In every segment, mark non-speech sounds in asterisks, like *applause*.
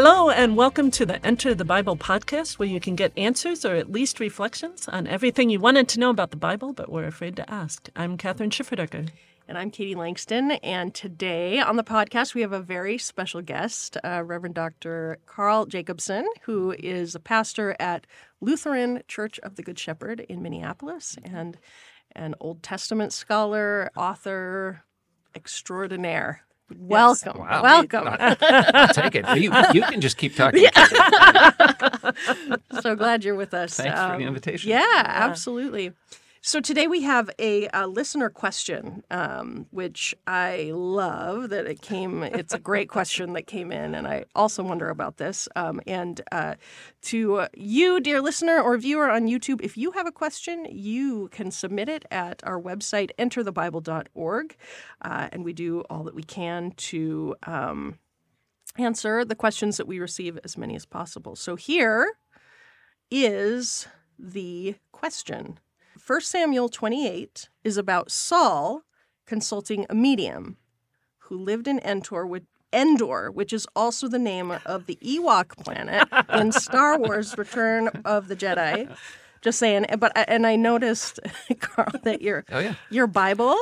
Hello, and welcome to the Enter the Bible podcast, where you can get answers or at least reflections on everything you wanted to know about the Bible but were afraid to ask. I'm Kathryn Schifferdecker. And I'm Katie Langston. And today on the podcast, we have a very special guest, uh, Reverend Dr. Karl Jacobson, who is a pastor at Lutheran Church of the Good Shepherd in Minneapolis and an Old Testament scholar, author extraordinaire. Welcome. Wow. Welcome. *laughs* I'll take it. You, you can just keep talking. *laughs* so glad you're with us. Thanks for the Um, invitation. Yeah, absolutely. So today we have a, a listener question, um, which I love that it came. It's a great question that came in, and I also wonder about this. Um, and uh, to you, dear listener or viewer on YouTube, if you have a question, you can submit it at our website, enterthebible.org, uh, and we do all that we can to. Um, answer the questions that we receive as many as possible. So here is the question. 1 Samuel 28 is about Saul consulting a medium who lived in Endor, which, Endor, which is also the name of the Ewok planet *laughs* in Star Wars Return of the Jedi. Just saying, but and I noticed, *laughs* Karl, that your Oh, yeah. your Bible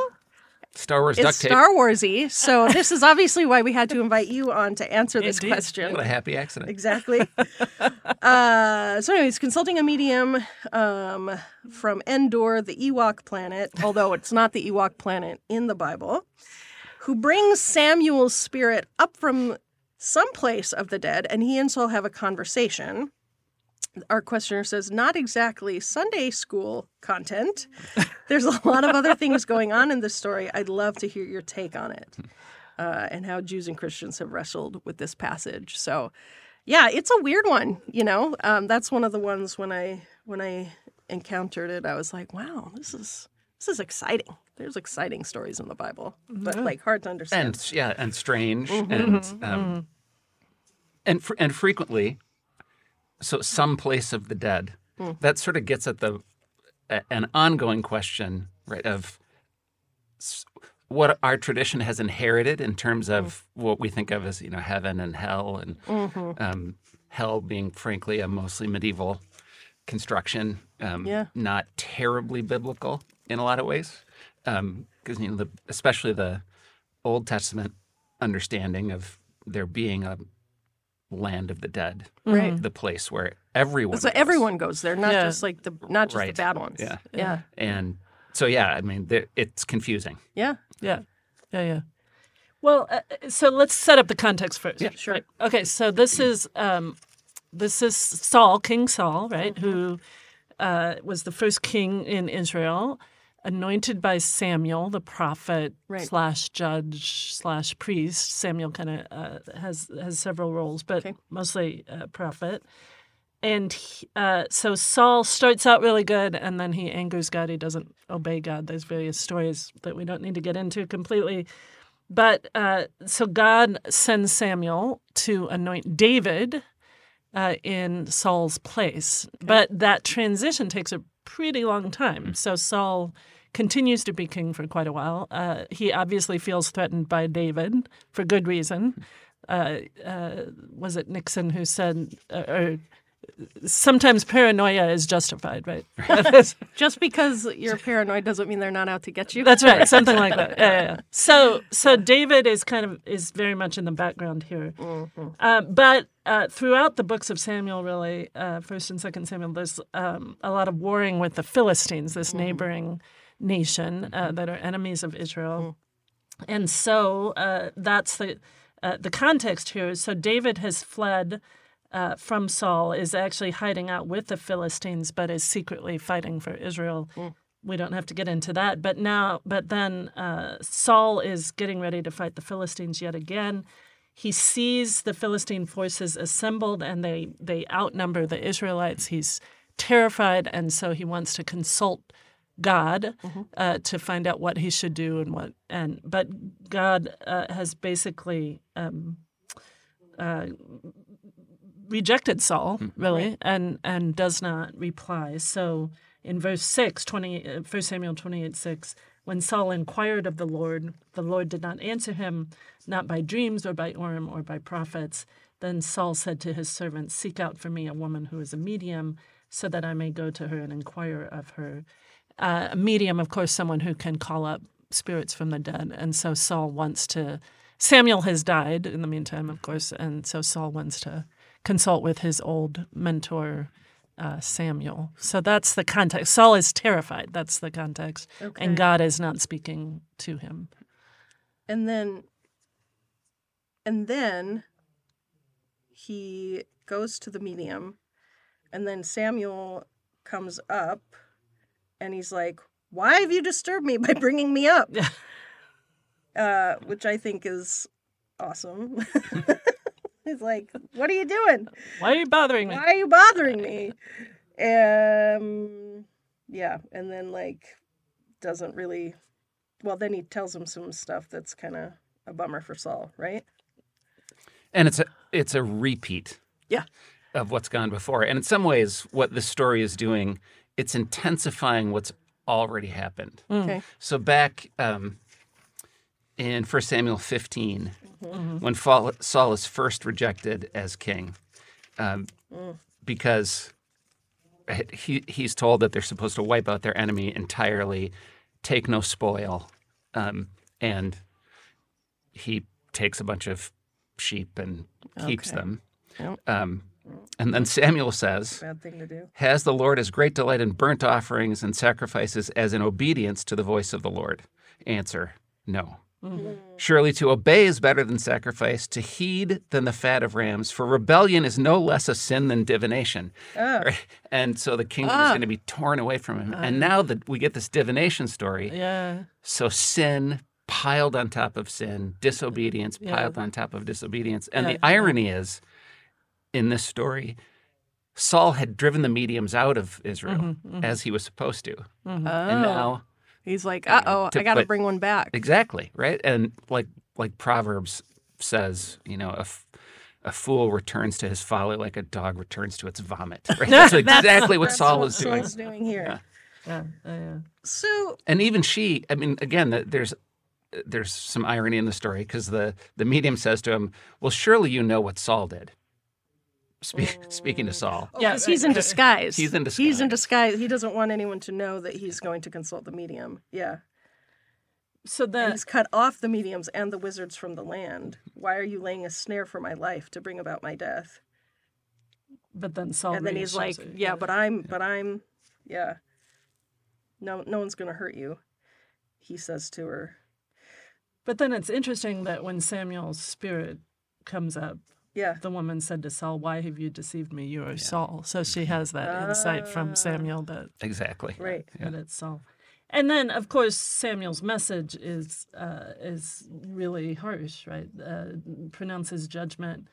Star Wars is duct tape. Star Warsy. So *laughs* this is obviously why we had to invite you on to answer this Indeed. question. What a happy accident. Exactly. *laughs* uh, so, anyways, consulting a medium um, from Endor, the Ewok planet, although it's not the Ewok planet in the Bible, who brings Samuel's spirit up from some place of the dead, and he and Saul have a conversation. Our questioner says, not exactly Sunday school content. *laughs* There's a lot of other things going on in this story. I'd love to hear your take on it uh, and how Jews and Christians have wrestled with this passage. So, yeah, it's a weird one. You know, um, that's one of the ones when I when I encountered it, I was like, wow, this is this is exciting. There's exciting stories in the Bible, but like hard to understand. And yeah, and strange, Mm-hmm. and um, and fr- and frequently, so some place of the dead. Hmm. That sort of gets at the a- an ongoing question, right? Of what our tradition has inherited in terms of Hmm. what we think of as you know heaven and hell, and Mm-hmm. um, hell being frankly a mostly medieval construction, um, Yeah. not terribly biblical in a lot of ways, because you know the, especially the Old Testament understanding of there being a land of the dead, Right. the place where everyone so goes. everyone goes there, not Yeah. just like the not just Right. the bad ones. Yeah. yeah, and so yeah, I mean it's confusing. yeah. Yeah, yeah, yeah. Well, uh, so let's set up the context first. Yeah, sure. Right. Okay, so this is um, this is Saul, King Saul, right? Mm-hmm. Who uh, was the first king in Israel, anointed by Samuel, the prophet Right. slash judge slash priest. Samuel kind of uh, has has several roles, but Okay. mostly uh, prophet. And he, uh, so Saul starts out really good, and then he angers God. He doesn't obey God. There's various stories that we don't need to get into completely. But uh, so God sends Samuel to anoint David uh, in Saul's place. But that transition takes a pretty long time. So Saul continues to be king for quite a while. Uh, he obviously feels threatened by David for good reason. Uh, uh, was it Nixon who said, uh, or sometimes paranoia is justified, right? *laughs* Just because you're paranoid doesn't mean they're not out to get you. That's right, something like that. *laughs* Yeah, yeah. So, so David is kind of is very much in the background here, uh, but uh, throughout the books of Samuel, really, uh, First and Second Samuel, there's um, a lot of warring with the Philistines, this neighboring nation uh, that are enemies of Israel, and so uh, that's the uh, the context here. So David has fled. Uh, from Saul is actually hiding out with the Philistines, but is secretly fighting for Israel we don't have to get into that. But now, but then uh, Saul is getting ready to fight the Philistines yet again. He sees the Philistine forces assembled, and they they outnumber the Israelites. He's terrified, and so he wants to consult God uh, to find out what he should do and what and but God uh, has basically um, uh, rejected Saul really and and does not reply. So in verse 6, 20, uh, 1 Samuel 28 6, when Saul inquired of the Lord, the Lord did not answer him, not by dreams or by Urim or by prophets. Then Saul said to his servants, Seek out for me a woman who is a medium, so that I may go to her and inquire of her. Uh, a medium, of course, someone who can call up spirits from the dead. And so Saul wants to. Samuel has died in the meantime, of course, and so Saul wants to consult with his old mentor, uh, Samuel. So that's the context. Saul is terrified. That's the context. Okay. And God is not speaking to him. And then and then he goes to the medium and then Samuel comes up and he's like, "Why have you disturbed me by bringing me up?" *laughs* uh, which I think is awesome. *laughs* *laughs* he's like, "What are you doing? Why are you bothering me? Why are you bothering me?" Um, yeah, and then like doesn't really. Well, then he tells him some stuff that's kind of a bummer for Saul, right? And it's a it's a repeat Yeah. of what's gone before. And in some ways, what this story is doing, it's intensifying what's already happened. Okay. So back um, in 1 Samuel 15, when Saul is first rejected as king, um, because he, he's told that they're supposed to wipe out their enemy entirely, take no spoil, um, and he takes a bunch of sheep and keeps Okay. them. Yep. And then Samuel says, Bad thing to do. has the Lord as great delight in burnt offerings and sacrifices as in obedience to the voice of the Lord? Answer No. Mm-hmm. Surely to obey is better than sacrifice, to heed than the fat of rams, for rebellion is no less a sin than divination. Oh. Right? And so the kingdom is ah. going to be torn away from him. and ah. now that we get this divination story, Yeah. so sin piled on top of sin, disobedience piled on top of disobedience. And Yeah, the irony is, in this story, Saul had driven the mediums out of Israel as he was supposed to. Oh. And now, He's like, uh oh, I got to put- bring one back. exactly, right? And like like Proverbs says, you know, a, f- a fool returns to his folly like a dog returns to its vomit. Right? *laughs* That's exactly what Saul is doing. Saul's doing here. Yeah. yeah. So, and even she i mean again there's there's some irony in the story because the the medium says to him well surely you know what saul did Spe- speaking to oh. saul oh, yeah, Yeah, he's in right, right. disguise. He's in disguise. He's in disguise. disguise. He doesn't want anyone to know that he's going to consult the medium. Yeah. So And he's cut off the mediums and the wizards from the land. Why are you laying a snare for my life to bring about my death? but then Saul and then he's like, reassures her. "Yeah, but I'm, but I'm, yeah. No, no one's gonna hurt you." He says to her, But then it's interesting that when Samuel's spirit comes up, "Yeah, the woman said to Saul, "Why have you deceived me? You are Saul." So she has that insight from Samuel that exactly right." that it's Saul. And then, of course, Samuel's message is uh, is really harsh, right? Uh, pronounces judgment.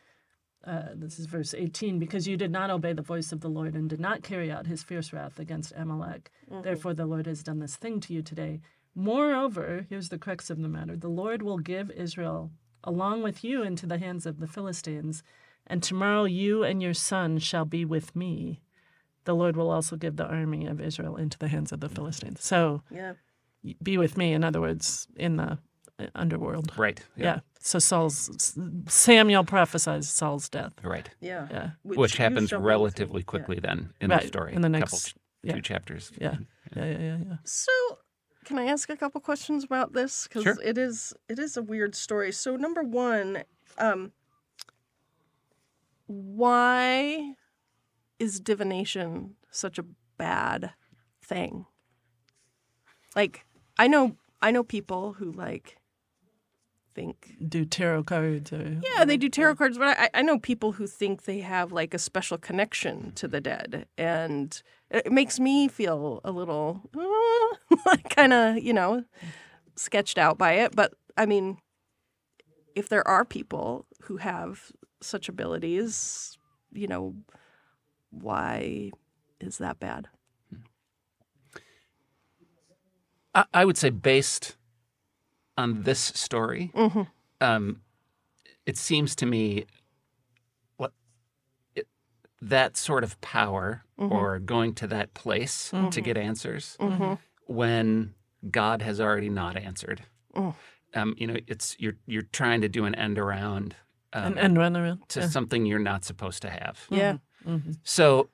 Uh, this is verse 18 because you did not obey the voice of the Lord and did not carry out his fierce wrath against Amalek. Therefore, the Lord has done this thing to you today. Moreover, here's the crux of the matter the Lord will give Israel along with you into the hands of the Philistines, and tomorrow you and your son shall be with me. The Lord will also give the army of Israel into the hands of the Philistines. So Yeah, be with me, in other words, in the uh, underworld. right Yeah. So Saul's Samuel prophesies Saul's death. right yeah. Yeah. which, you happens shall be with me. relatively quickly then in the Right, story in the next- ch- yeah. two chapters Yeah. Yeah. Yeah. Yeah. yeah. So, can I ask a couple questions about this? Because Sure. it is it is a weird story. So, number one, um, why is divination such a bad thing? Like, I know I know people who like think Do tarot cards or yeah, they do tarot cards, but I, I know people who think they have like a special connection to the dead, and it makes me feel a little *laughs* like kind of you know sketched out by it. But I mean, if there are people who have such abilities, you know, why is that bad? I, I would say based on this story, mm-hmm. um, it seems to me what it, that sort of power mm-hmm. or going to that place to mm-hmm. get answers when God has already not answered. Mm. Um, you know, it's you're you're trying to do an end around um, and, and run around. to Yeah. something you're not supposed to have. Yeah. So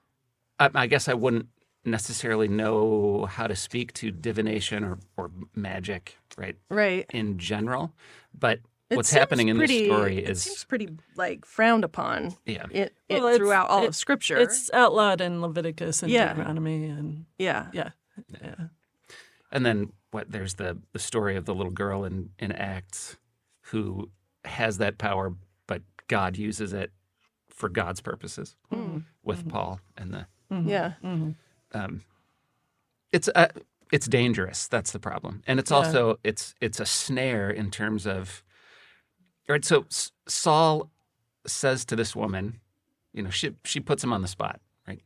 I, I guess I wouldn't necessarily know how to speak to divination or, or magic, right, Right. in general. But It what's happening in pretty, this story is it is, seems pretty like frowned upon. yeah, It, it Well, throughout all it- of Scripture. It's outlawed in Leviticus and Yeah. Deuteronomy, and yeah. yeah, yeah. And then what? There's the the story of the little girl in in Acts who has that power, but God uses it for God's purposes hmm. with mm-hmm. Paul and the. Mm-hmm. Yeah. Mm-hmm. Um, it's uh, it's dangerous. That's the problem, and it's also it's it's a snare in terms of. Right. So Saul says to this woman, you know, she she puts him on the spot. Right.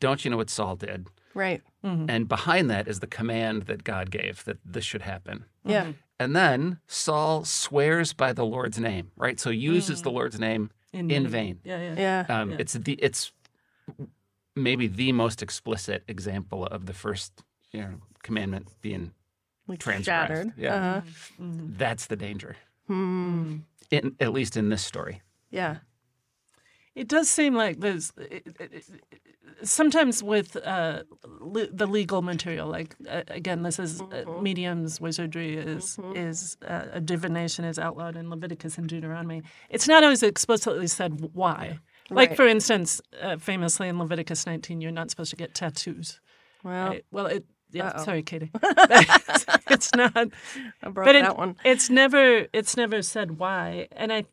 Don't you know what Saul did? Right. And behind that is the command that God gave that this should happen. Yeah. And then Saul swears by the Lord's name, right? So uses the Lord's name in, vain. Yeah, yeah. Yeah. Um, It's the it's maybe the most explicit example of the first you know, commandment being Like transgressed. shattered. Yeah. Uh-huh. that's the danger. Hmm. In, at least in this story. Yeah. It does seem like there's it, it, it, sometimes with uh, le- the legal material. Like uh, again, this is uh, mediums, wizardry is is uh, a divination is outlawed in Leviticus and Deuteronomy. It's not always explicitly said why. Like Right. for instance, uh, famously in Leviticus 19, you're not supposed to get tattoos. Well, Right? Well, it. Yeah, Uh-oh. sorry, Katie. *laughs* *laughs* it's not. I broke but it, that one. it's never it's never said why and i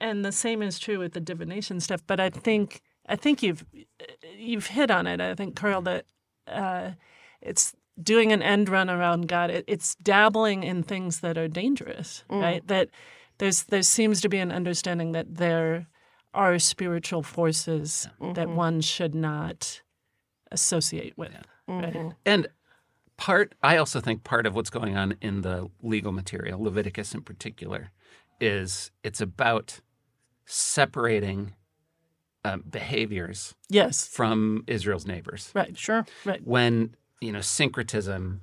and the same is true with the divination stuff but i think i think you've you've hit on it i think karl that uh, it's doing an end run around god it, it's dabbling in things that are dangerous right that there's there seems to be an understanding that there are spiritual forces that one should not associate with right? And part, I also think part of what's going on in the legal material, Leviticus in particular, is it's about separating um, behaviors yes. from Israel's neighbors. right. Sure. right. When you know syncretism,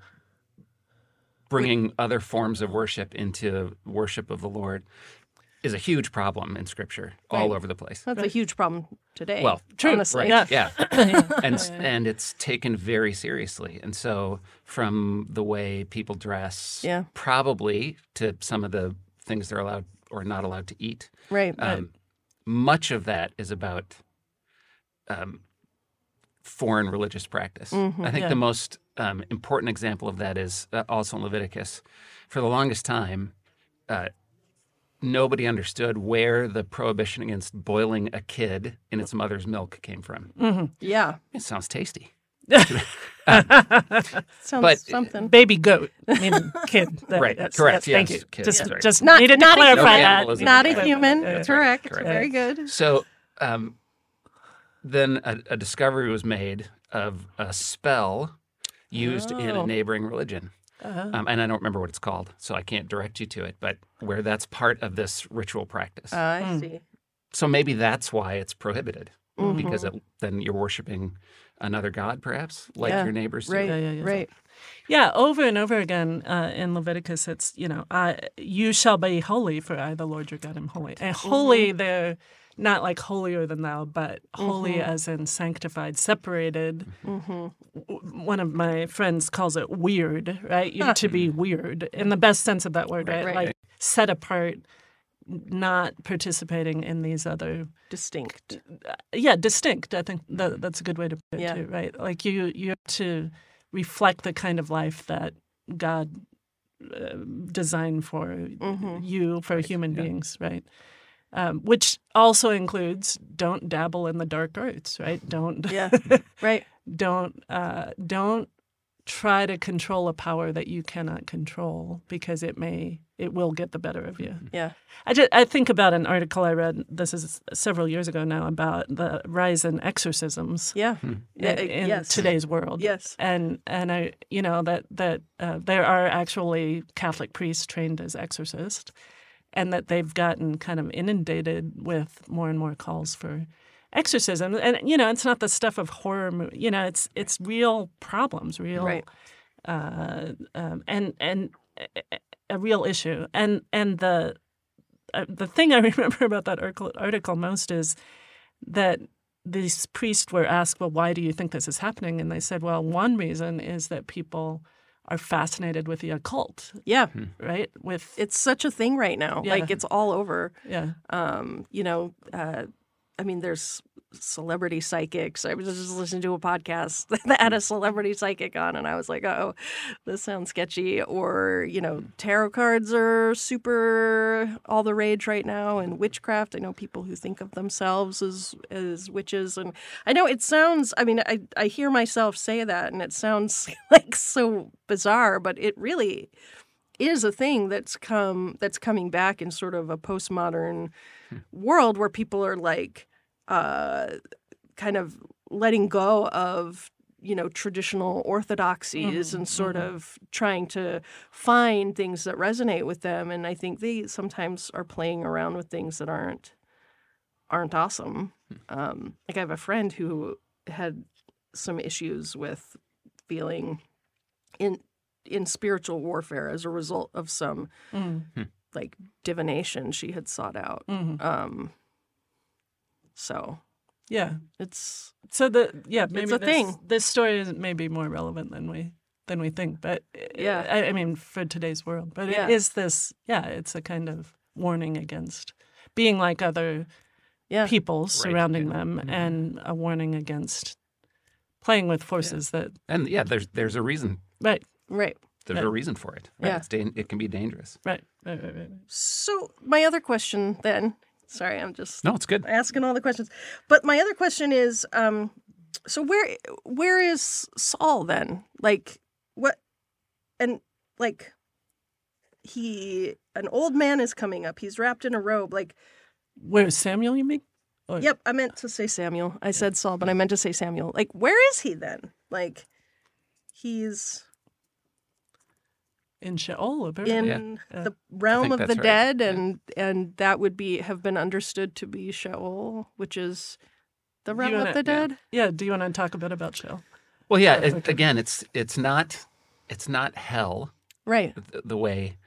bringing other forms of worship into worship of the Lord, is a huge problem in Scripture all over the place. That's a huge problem today. Well, True, honestly. right. Yeah, *laughs* and and it's taken very seriously. And so, from the way people dress, Yeah. probably to some of the things they're allowed or not allowed to eat, Right. um, much of that is about um, foreign religious practice. Mm-hmm. I think Yeah. the most um, important example of that is uh, also in Leviticus. For the longest time, uh, nobody understood where the prohibition against boiling a kid in its mother's milk came from. yeah. It sounds tasty. *laughs* Sounds But- something. baby goat, meaning kid. *laughs* That- Right, yes, correct, yes, Thank yes, you. kid, just, sorry. just Not- needed not to clarify human. that. Cannibalism. Not a human. that. Correct. correct. Very good. So um, then a, a discovery was made of a spell used in Oh. a neighboring religion. Uh-huh. Um, and I don't remember what it's called, so I can't direct you to it, but where that's part of this ritual practice. Uh. I see. so maybe that's why it's prohibited, Mm-hmm. because it, then you're worshiping another god, perhaps, like Yeah, your neighbors do. Right. Yeah, yeah, yeah. Right. Yeah, over and over again uh, in Leviticus, it's you know, I, you shall be holy, for I, the Lord your God, am holy. And holy, they're not like holier than thou, but holy as in sanctified, separated. W- One of my friends calls it weird, right? You to be weird in the best sense of that word, right? right. Like set apart, not participating in these other Distinct. yeah distinct i think that, that's a good way to put it Yeah. too right like you you have to reflect the kind of life that god uh, designed for Mm-hmm. you for human beings right um, which also includes don't dabble in the dark arts right don't Yeah. *laughs* right. don't uh, don't try to control a power that you cannot control because it may it will get the better of you Yeah. I, just, I think about an article I read, this is several years ago now, about the rise in exorcisms Yeah. Yeah, in, in yes. today's world. Yes. And, and I, you know, that, that uh, there are actually Catholic priests trained as exorcists and that they've gotten kind of inundated with more and more calls for exorcism. And, you know, it's not the stuff of horror, mo- you know, it's, it's real problems, real, Right. uh, um, and, and a- real issue. And, and the, uh, the thing I *laughs* remember about that article most is that these priests were asked, "Well, why do you think this is happening?" And they said, "Well, one reason is that people are fascinated with the occult, Yeah. right? With It's such a thing right now. Yeah. Like it's all over. yeah, Um, you know, uh, I mean, there's celebrity psychics. I was just listening to a podcast *laughs* that had mm-hmm. a celebrity psychic on, and I was like, oh, this sounds sketchy. Or, you know, mm-hmm. tarot cards are super all the rage right now, and witchcraft. I know people who think of themselves as as witches, and I know it sounds. I mean, I I hear myself say that, and it sounds *laughs* like so bizarre, but it really is a thing that's come that's coming back in sort of a postmodern hmm. world where people are like uh, kind of letting go of you know traditional orthodoxies and sort of trying to find things that resonate with them. And i think they sometimes are playing around with things that aren't aren't awesome. Um, like i have a friend who had some issues with feeling in in spiritual warfare as a result of some Mm. like divination she had sought out. Mhm. um so yeah. it's So the yeah maybe a this, thing. This story is maybe more relevant than we than we think, but Yeah. I, I mean for today's world. But Yeah. it is this yeah, it's a kind of warning against being like other yeah people surrounding yeah. them, Mhm. and a warning against playing with forces that And yeah, there's there's a reason. right, right There's Right. a reason for it. Right? Yeah. It's dan- it can be dangerous. right, right, right, right. so my other question then sorry i'm just No, it's good. asking all the questions but my other question is um so where where is saul then like what and like he an old man is coming up he's wrapped in a robe like Where's Samuel? You mean? Or- Yep, I meant to say Samuel. I said Saul, but I meant to say Samuel. Like, where is he then? Like, he's in Sheol, apparently. in Yeah. the realm of the right. dead, and and that would be have been understood to be Sheol, which is the realm wanna- of the dead. Yeah. Do you want to talk a bit about Sheol? Well, yeah. It, again, it's it's not it's not hell Right. the, the way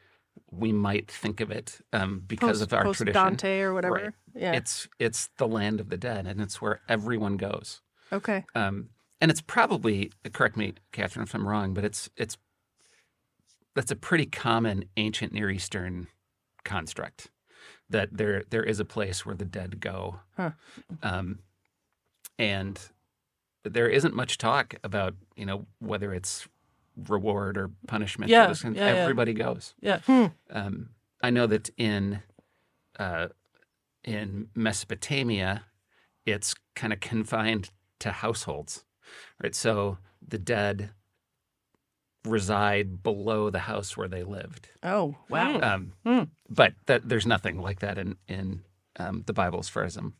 we might think of it um, because Post, of our post tradition. Dante or whatever. Right. Yeah. It's it's the land of the dead, and it's where everyone goes. okay. Um, and it's probably correct me, Kathryn, if I'm wrong, but it's it's that's a pretty common ancient Near Eastern construct that there there is a place where the dead go, Huh. um, and there isn't much talk about you know whether it's reward or punishment. or Yeah, this kind- yeah, yeah. everybody goes. Yeah. Um, I know that in uh, in Mesopotamia, it's kind of confined to households, right? So the dead reside below the house where they lived. Oh wow. Um, Hmm. But that, there's nothing like that in in um, the Bible, as far as I'm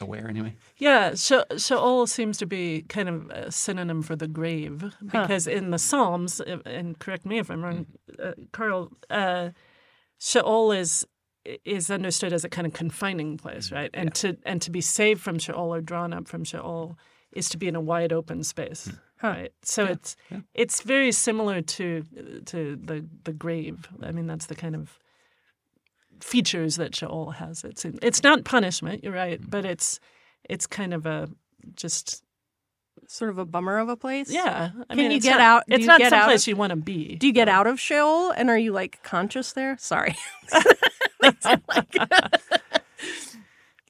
aware, anyway. Yeah, She- Sheol seems to be kind of a synonym for the grave because in the Psalms, and correct me if I'm wrong, uh, Karl, uh, Sheol is is understood as a kind of confining place, right? And to and to be saved from Sheol or drawn up from Sheol is to be in a wide open space, right? So it's it's very similar to to the the grave. I mean, that's the kind of features that Sheol has. It's it's not punishment, you're right, but mm-hmm. it's it's kind of a just Sort of a bummer of a place. yeah. I Can mean, you get not, out- It's not get out someplace of- you want to be. Do you get out of Sheol and are you like conscious there? Sorry. *laughs* *laughs*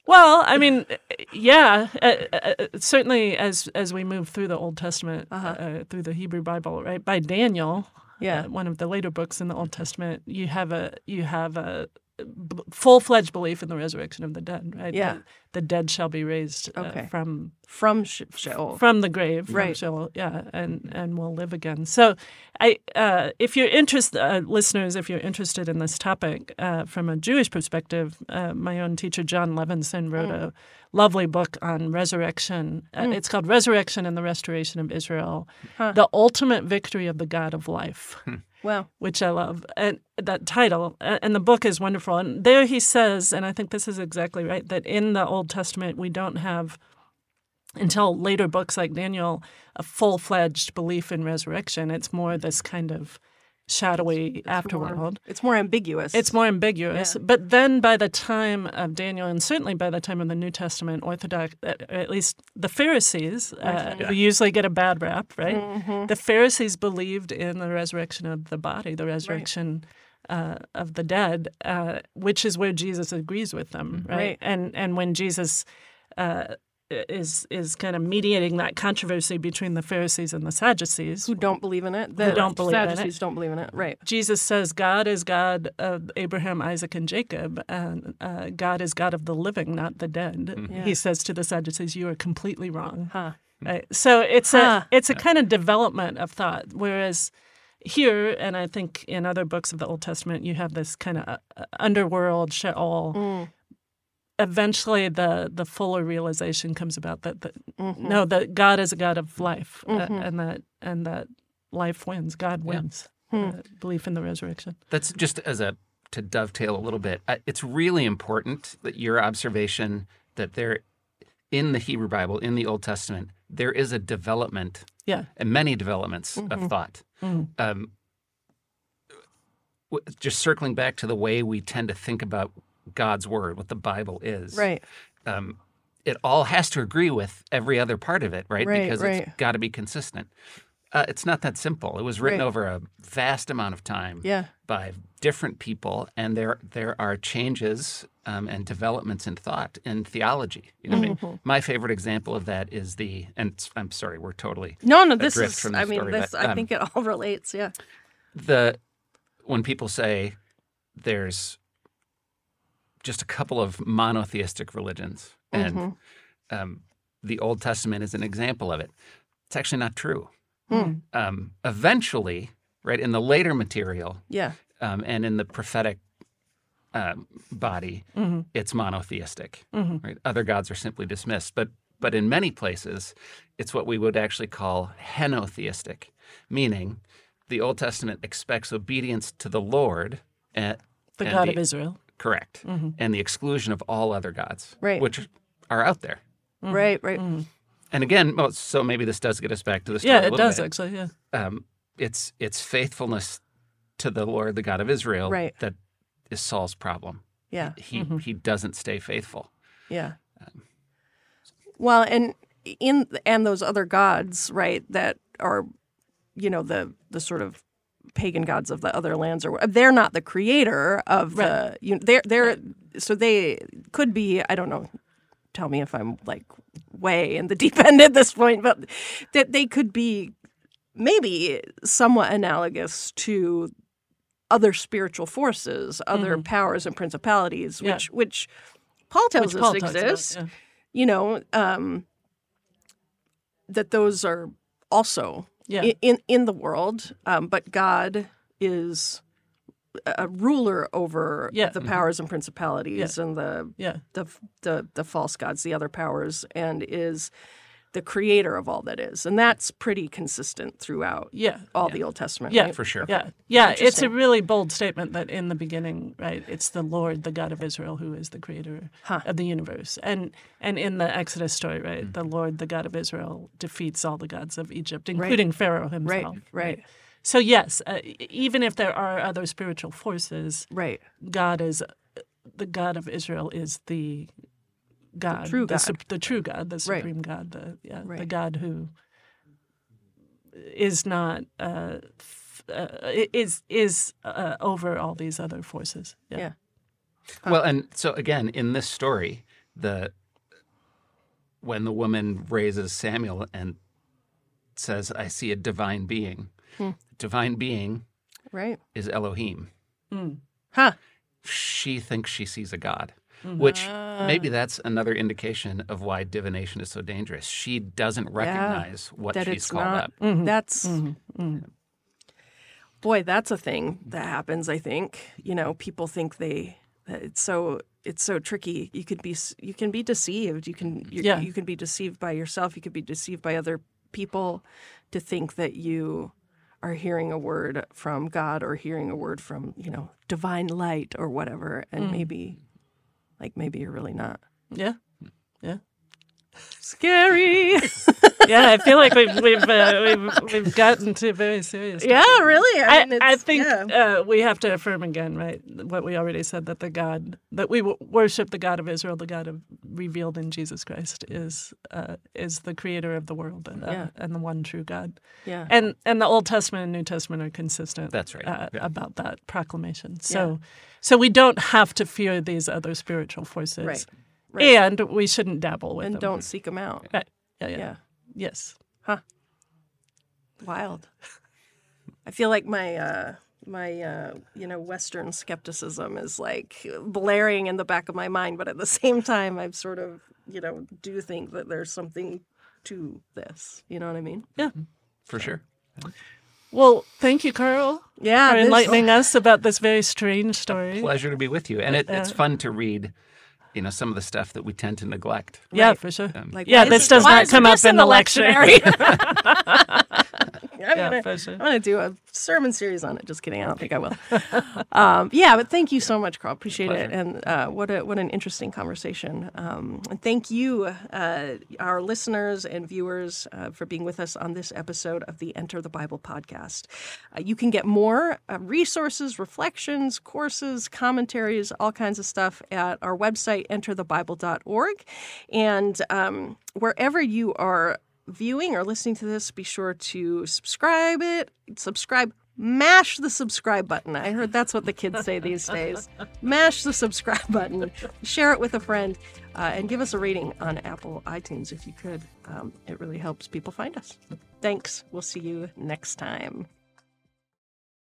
Well, I mean, yeah, uh, uh, certainly as as we move through the Old Testament, uh through the Hebrew Bible, right? By Daniel, Yeah. uh, one of the later books in the Old Testament, you have a you have a b- full-fledged belief in the resurrection of the dead, right? Yeah. The, the dead shall be raised uh, Okay. from From Sh- Sheol. from the grave, from Right. Sheol, yeah, and and will live again. So, I, uh, if you're interested, uh, listeners, if you're interested in this topic uh, from a Jewish perspective, uh, my own teacher Jon Levenson wrote a lovely book on resurrection. Uh, hmm. It's called "Resurrection and the Restoration of Israel: The Ultimate Victory of the God of Life." Hmm. Wow. which I love, and that title. Uh, and the book is wonderful. And there he says, and I think this is exactly right, that in the Old Testament we don't have until later books like Daniel a full fledged belief in resurrection. It's more this kind of shadowy More- afterworld. it's more ambiguous. It's more ambiguous. But then by the time of Daniel, and certainly by the time of the New Testament, Orthodox, uh, at least the Pharisees, uh, who usually get a bad rap, right? Mm-hmm. The Pharisees believed in the resurrection of the body, the resurrection. Uh, of the dead, uh, which is where Jesus agrees with them, right? Right. And and when Jesus uh, is is kind of mediating that controversy between the Pharisees and the Sadducees, who don't believe in it. The don't believe in it. Sadducees don't believe in it. Right. Jesus says God is God of Abraham, Isaac, and Jacob, and uh, God is God of the living, not the dead. Yeah. He says to the Sadducees, "You are completely wrong." Huh. Right? So it's Huh. a it's a kind of development of thought. Whereas here, and I think in other books of the Old Testament, you have this kind of uh, underworld Sheol. Mm. Eventually, the the fuller realization comes about that, that Mm-hmm. no, that God is a God of life, uh, and that and that life wins. God wins. Hmm. Uh, belief in the resurrection. That's just as a to dovetail a little bit. uh, It's really important that your observation that there, in the Hebrew Bible, in the Old Testament, there is a development Yeah. and many developments Mm-hmm. of thought. Um, just circling back to the way we tend to think about God's word, what the Bible is. Right. Um, it all has to agree with every other part of it, right? Right, because right. it's got to be consistent. Uh, it's not that simple. It was written Right. over a vast amount of time Yeah. by different people, and there there are changes um, and developments in thought and theology. You know, I Mm-hmm. mean, my favorite example of that is the and I'm sorry, we're totally No, no. This is. I mean, story, this. but, I um, think it all *laughs* relates. Yeah. the when people say there's just a couple of monotheistic religions and Mm-hmm. um, the Old Testament is an example of it. It's actually not true. Hmm. Um, eventually, right in the later material Yeah. um, and in the prophetic um, body, Mm-hmm. it's monotheistic. Right? Other gods are simply dismissed, but but in many places, it's what we would actually call henotheistic, meaning the Old Testament expects obedience to the Lord and The and God the- of Israel. Correct, and the exclusion of all other gods, Mm-hmm. Right. which are out there. Right. Right. And again, well, so maybe this does get us back to the story. Yeah, it little does bit. actually. Yeah. Um, it's it's faithfulness to the Lord, the God of Israel, Right. that is Saul's problem. Yeah. He he doesn't stay faithful. Yeah. Well, and in and those other gods, right? That are, you know, the the sort of pagan gods of the other lands, or they're not the creator of the. You know, they're they're so they could be. I don't know. Tell me if I'm like way in the deep *laughs* end at this point, but that they could be maybe somewhat analogous to other spiritual forces, other powers and principalities, Mm-hmm. Yeah. which which Paul tells Which us Paul talks about, exist. yeah. You know, um, that those are also Yeah. i- in in the world, um, but God is a ruler over Yeah. the powers and principalities and the Yeah. the the the false gods, the other powers, and is the creator of all that is, and that's pretty consistent throughout Yeah. all the Old Testament. Yeah, right? For sure. Yeah, yeah. It's a really bold statement that in the beginning, right? It's the Lord, the God of Israel, who is the creator Huh. of the universe, and and in the Exodus story, right, Mm. the Lord, the God of Israel, defeats all the gods of Egypt, including Pharaoh himself. right. right. So yes, uh, even if there are other spiritual forces, Right. God is the God of Israel is the God, true the, God. sup- the true God, the Right. supreme God, the yeah, the God who is not uh, f- uh, is is uh, over all these other forces. Yeah. Yeah. Well, and so again, in this story, the when the woman raises Samuel and says, "I see a divine being," Hmm. divine being Right. is Elohim. Huh. She thinks she sees a god, Mm-hmm. which maybe that's another indication of why divination is so dangerous. She doesn't recognize what that she's it's called not. up. Mm-hmm. That's boy. That's a thing that happens. I think you know people think they. It's so it's so tricky. You could be you can be deceived. You can you, Yeah. you can be deceived by yourself. You could be deceived by other people to think that you are hearing a word from God or hearing a word from you know divine light or whatever, and maybe like maybe you're really not. Yeah. Yeah. Scary. *laughs* yeah, I feel like we've we've uh, we've, we've gotten to very serious. yeah, really. I, mean, I it's- think yeah. uh, we have to affirm again, right? What we already said that the God that we w- worship, the God of Israel, the God of revealed in Jesus Christ, is uh, is the Creator of the world uh, Yeah. and the one true God. Yeah. And and the Old Testament and New Testament are consistent. That's right. uh, Yeah. about that proclamation. So so we don't have to fear these other spiritual forces, Right. Right. and we shouldn't dabble with and them. And don't seek them out. Right. Yeah, yeah, Yeah. Yes. Huh wild. *laughs* I feel like my uh my uh you know western skepticism is like blaring in the back of my mind but at the *laughs* same time I've sort of you know do think that there's something to this. You know what I mean? Yeah. For sure. Well, thank you, Karl, Yeah, for this- enlightening us about this very strange story. A Pleasure to be with you. And it, it's fun to read, you know, some of the stuff that we tend to neglect. Yeah, Right. for sure. Like, yeah, why this does not come up in the lectionary. *laughs* *laughs* Yeah, gonna. I'm gonna do a sermon series on it. Just kidding. I don't think I will. *laughs* um, yeah, but thank you so much, Karl. Appreciate it. And uh, what a what an interesting conversation. Um, and thank you, uh, our listeners and viewers, uh, for being with us on this episode of the Enter the Bible podcast. Uh, you can get more uh, resources, reflections, courses, commentaries, all kinds of stuff at our website, enterthebible.org, and um, wherever you are viewing or listening to this, be sure to subscribe it. Subscribe. Mash the subscribe button. I heard that's what the kids say these days. Mash the subscribe *laughs* button. Share it with a friend, uh, and give us a rating on Apple iTunes if you could. Um, it really helps people find us. Thanks. We'll see you next time.